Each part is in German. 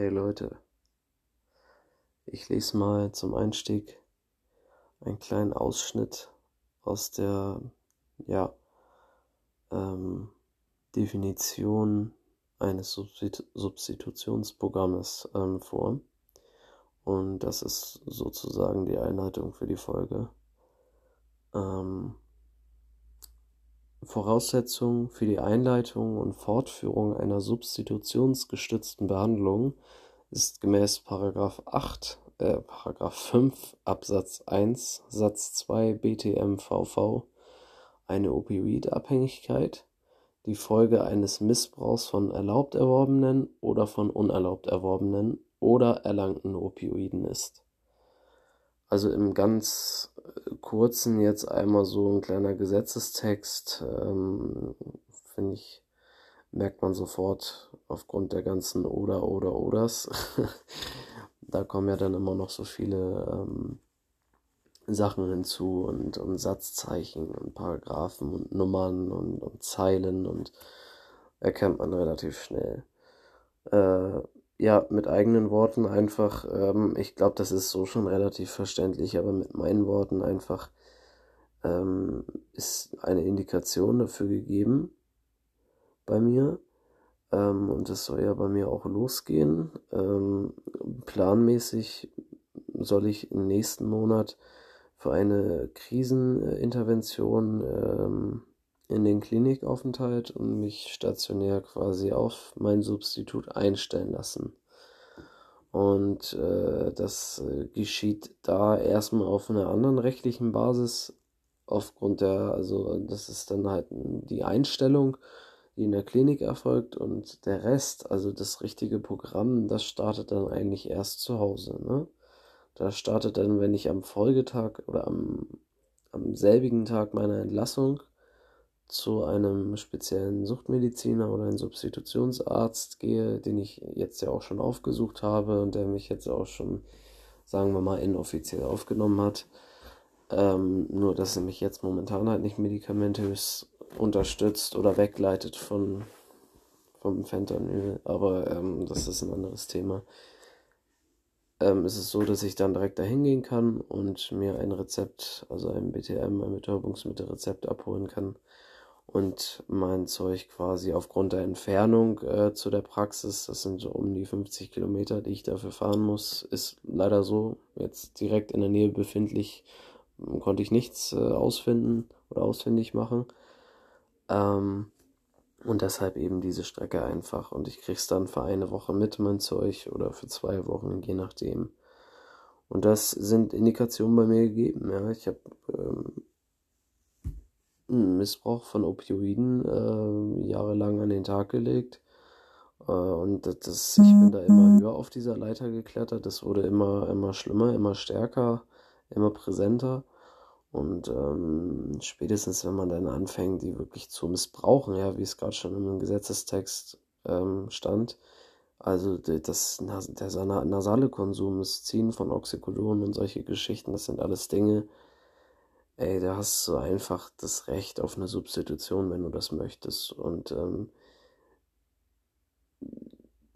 Hey Leute, ich lese mal zum Einstieg einen kleinen Ausschnitt aus der ja, ähm, Definition eines Substitu Substitutionsprogrammes ähm, vor. Und das ist sozusagen die Einleitung für die Folge. Ähm, Voraussetzung für die Einleitung und Fortführung einer substitutionsgestützten Behandlung ist gemäß Paragraph 8, äh, Paragraph 5 Absatz 1 Satz 2 BTMVV eine Opioidabhängigkeit die Folge eines Missbrauchs von erlaubt erworbenen oder von unerlaubt erworbenen oder erlangten Opioiden ist. Also im ganz äh, kurzen jetzt einmal so ein kleiner Gesetzestext, ähm, finde ich, merkt man sofort aufgrund der ganzen oder oder oders. da kommen ja dann immer noch so viele ähm, Sachen hinzu und, und Satzzeichen und Paragraphen und Nummern und, und Zeilen und erkennt man relativ schnell. Äh, ja, mit eigenen Worten einfach, ähm, ich glaube, das ist so schon relativ verständlich, aber mit meinen Worten einfach ähm, ist eine Indikation dafür gegeben bei mir. Ähm, und es soll ja bei mir auch losgehen. Ähm, planmäßig soll ich im nächsten Monat für eine Krisenintervention ähm, in den Klinikaufenthalt und mich stationär quasi auf mein Substitut einstellen lassen. Und äh, das äh, geschieht da erstmal auf einer anderen rechtlichen Basis, aufgrund der, also das ist dann halt die Einstellung, die in der Klinik erfolgt und der Rest, also das richtige Programm, das startet dann eigentlich erst zu Hause. Ne? Da startet dann, wenn ich am Folgetag oder am, am selbigen Tag meiner Entlassung zu einem speziellen Suchtmediziner oder einem Substitutionsarzt gehe, den ich jetzt ja auch schon aufgesucht habe und der mich jetzt auch schon, sagen wir mal, inoffiziell aufgenommen hat. Ähm, nur, dass er mich jetzt momentan halt nicht medikamentös unterstützt oder wegleitet von vom Fentanyl, aber ähm, das ist ein anderes Thema. Ähm, ist es so, dass ich dann direkt dahin gehen kann und mir ein Rezept, also ein BTM, ein Betäubungsmittelrezept abholen kann und mein Zeug quasi aufgrund der Entfernung äh, zu der Praxis, das sind so um die 50 Kilometer, die ich dafür fahren muss, ist leider so. Jetzt direkt in der Nähe befindlich hm, konnte ich nichts äh, ausfinden oder ausfindig machen. Ähm, und deshalb eben diese Strecke einfach. Und ich krieg's dann für eine Woche mit, mein Zeug, oder für zwei Wochen, je nachdem. Und das sind Indikationen bei mir gegeben. Ja, ich habe ähm, Missbrauch von Opioiden äh, jahrelang an den Tag gelegt. Äh, und das, ich bin da immer höher auf dieser Leiter geklettert. Das wurde immer, immer schlimmer, immer stärker, immer präsenter. Und ähm, spätestens, wenn man dann anfängt, die wirklich zu missbrauchen, ja, wie es gerade schon im Gesetzestext ähm, stand, also das, der nasale Konsum, das Ziehen von Oxycodon und solche Geschichten, das sind alles Dinge, ey, da hast du einfach das Recht auf eine Substitution, wenn du das möchtest. Und ähm,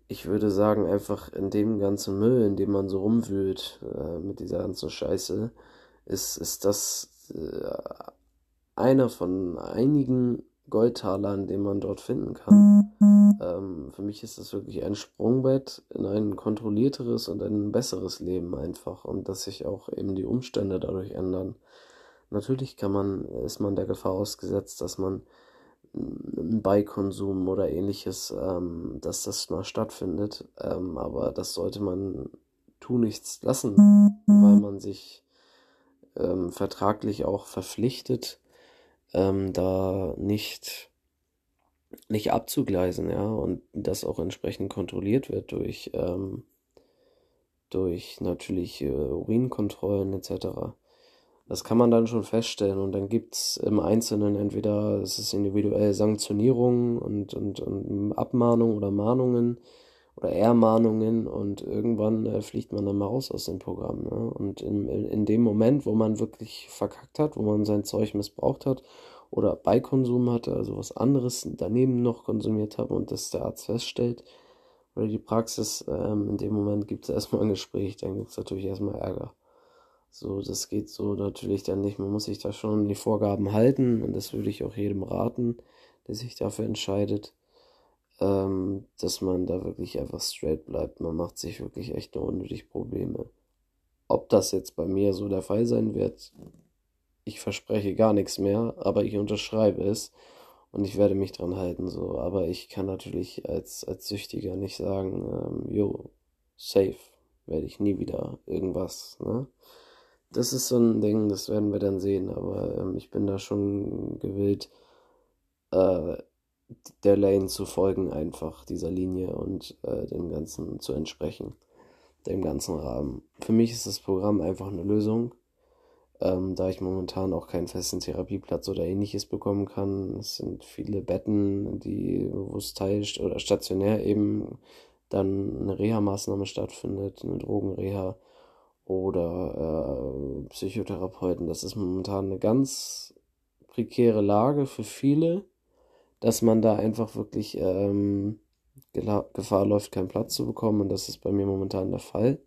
ich würde sagen, einfach in dem ganzen Müll, in dem man so rumwühlt, äh, mit dieser ganzen Scheiße, ist, ist das äh, einer von einigen Goldtalern, den man dort finden kann. Ähm, für mich ist das wirklich ein Sprungbett in ein kontrollierteres und ein besseres Leben einfach und dass sich auch eben die Umstände dadurch ändern. Natürlich kann man, ist man der Gefahr ausgesetzt, dass man Beikonsum oder ähnliches, ähm, dass das mal stattfindet. Ähm, aber das sollte man tu nichts lassen, weil man sich ähm, vertraglich auch verpflichtet, ähm, da nicht, nicht abzugleisen, ja, und das auch entsprechend kontrolliert wird durch, ähm, durch natürlich äh, Urinkontrollen etc. Das kann man dann schon feststellen und dann gibt es im Einzelnen entweder, es ist individuell Sanktionierungen und, und, und Abmahnungen oder Mahnungen oder Ermahnungen und irgendwann äh, fliegt man dann mal raus aus dem Programm. Ne? Und in, in dem Moment, wo man wirklich verkackt hat, wo man sein Zeug missbraucht hat oder Beikonsum hatte, also was anderes daneben noch konsumiert hat und das der Arzt feststellt oder die Praxis, ähm, in dem Moment gibt es erstmal ein Gespräch, dann gibt es natürlich erstmal Ärger. So, das geht so natürlich dann nicht. Man muss sich da schon die Vorgaben halten und das würde ich auch jedem raten, der sich dafür entscheidet, ähm, dass man da wirklich einfach straight bleibt. Man macht sich wirklich echt nur unnötig Probleme. Ob das jetzt bei mir so der Fall sein wird, ich verspreche gar nichts mehr, aber ich unterschreibe es und ich werde mich dran halten, so. Aber ich kann natürlich als, als Süchtiger nicht sagen, ähm, safe, werde ich nie wieder irgendwas, ne? Das ist so ein Ding, das werden wir dann sehen, aber ähm, ich bin da schon gewillt, äh, der Lane zu folgen, einfach dieser Linie und äh, dem Ganzen zu entsprechen, dem ganzen Rahmen. Für mich ist das Programm einfach eine Lösung, ähm, da ich momentan auch keinen festen Therapieplatz oder ähnliches bekommen kann. Es sind viele Betten, die, es teilt oder stationär eben dann eine Reha-Maßnahme stattfindet, eine Drogenreha oder äh, Psychotherapeuten. Das ist momentan eine ganz prekäre Lage für viele, dass man da einfach wirklich ähm, Gefahr läuft, keinen Platz zu bekommen. Und das ist bei mir momentan der Fall.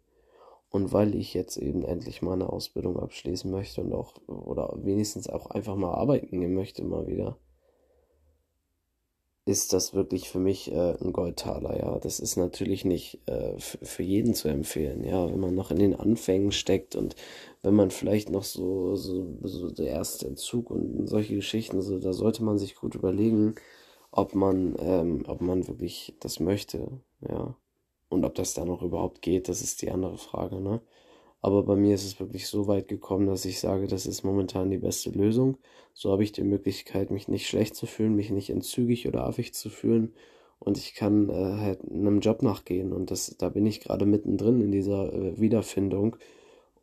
Und weil ich jetzt eben endlich mal eine Ausbildung abschließen möchte und auch, oder wenigstens auch einfach mal arbeiten gehen möchte, mal wieder, ist das wirklich für mich äh, ein Goldtaler, ja. Das ist natürlich nicht äh, für jeden zu empfehlen, ja, wenn man noch in den Anfängen steckt und wenn man vielleicht noch so, so, so der erste Entzug und solche Geschichten, so, da sollte man sich gut überlegen, ob man, ähm, ob man wirklich das möchte, ja. Und ob das dann noch überhaupt geht, das ist die andere Frage, ne? Aber bei mir ist es wirklich so weit gekommen, dass ich sage, das ist momentan die beste Lösung. So habe ich die Möglichkeit, mich nicht schlecht zu fühlen, mich nicht entzügig oder affig zu fühlen. Und ich kann äh, halt einem Job nachgehen. Und das, da bin ich gerade mittendrin in dieser äh, Wiederfindung.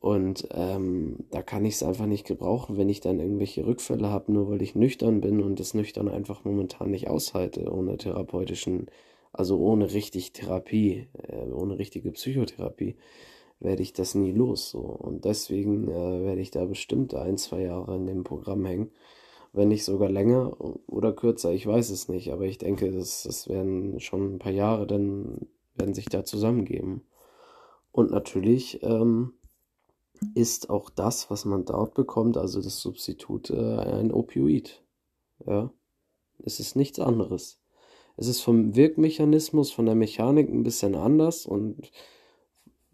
Und ähm, da kann ich es einfach nicht gebrauchen, wenn ich dann irgendwelche Rückfälle habe, nur weil ich nüchtern bin und das nüchtern einfach momentan nicht aushalte, ohne therapeutischen, also ohne richtig Therapie, äh, ohne richtige Psychotherapie werde ich das nie los. So. Und deswegen äh, werde ich da bestimmt ein, zwei Jahre in dem Programm hängen. Wenn nicht sogar länger oder kürzer, ich weiß es nicht. Aber ich denke, das, das werden schon ein paar Jahre, dann werden sich da zusammengeben. Und natürlich ähm, ist auch das, was man dort bekommt, also das Substitut, äh, ein Opioid. Ja, es ist nichts anderes. Es ist vom Wirkmechanismus, von der Mechanik ein bisschen anders und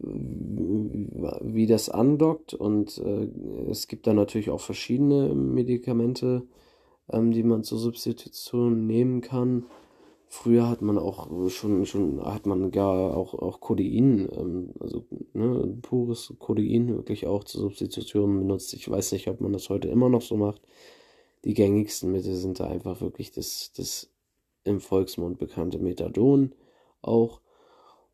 wie das andockt und äh, es gibt da natürlich auch verschiedene Medikamente, ähm, die man zur Substitution nehmen kann. Früher hat man auch schon, schon hat man gar auch, auch Codein, ähm, also ne, pures Codein wirklich auch zur Substitution benutzt. Ich weiß nicht, ob man das heute immer noch so macht. Die gängigsten Mittel sind da einfach wirklich das, das im Volksmund bekannte Methadon auch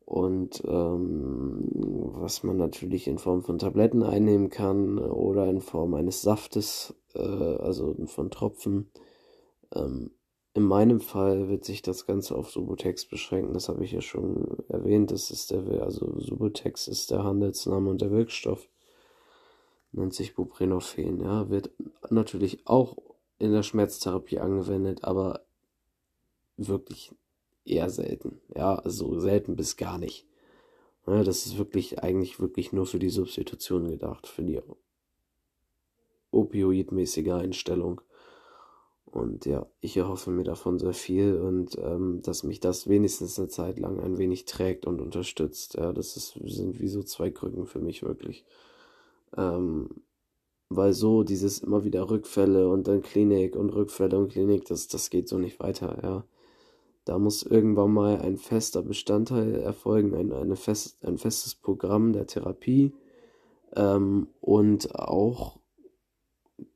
und ähm, was man natürlich in Form von Tabletten einnehmen kann oder in Form eines Saftes, äh, also von Tropfen. Ähm, in meinem Fall wird sich das Ganze auf Subutex beschränken, das habe ich ja schon erwähnt. Das ist der, also Subutex ist der Handelsname und der Wirkstoff nennt sich Buprenorphen, ja, wird natürlich auch in der Schmerztherapie angewendet, aber wirklich eher selten. Ja, also selten bis gar nicht. Ja, das ist wirklich eigentlich wirklich nur für die Substitution gedacht, für die opioidmäßige Einstellung. Und ja, ich erhoffe mir davon sehr viel und ähm, dass mich das wenigstens eine Zeit lang ein wenig trägt und unterstützt. Ja, das ist, sind wie so zwei Krücken für mich wirklich. Ähm, weil so dieses immer wieder Rückfälle und dann Klinik und Rückfälle und Klinik, das, das geht so nicht weiter, ja. Da muss irgendwann mal ein fester Bestandteil erfolgen, ein, eine fest, ein festes Programm der Therapie ähm, und auch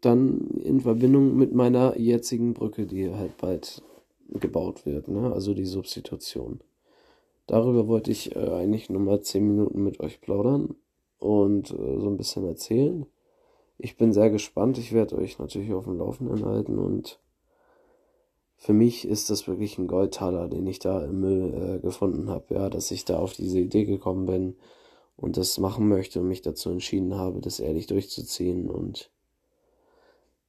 dann in Verbindung mit meiner jetzigen Brücke, die halt bald gebaut wird, ne? also die Substitution. Darüber wollte ich äh, eigentlich nur mal 10 Minuten mit euch plaudern und äh, so ein bisschen erzählen. Ich bin sehr gespannt. Ich werde euch natürlich auf dem Laufenden halten und für mich ist das wirklich ein Goldtaler, den ich da im Müll äh, gefunden habe, ja, dass ich da auf diese Idee gekommen bin und das machen möchte und mich dazu entschieden habe, das ehrlich durchzuziehen und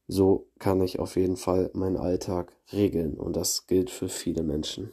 so kann ich auf jeden Fall meinen Alltag regeln und das gilt für viele Menschen.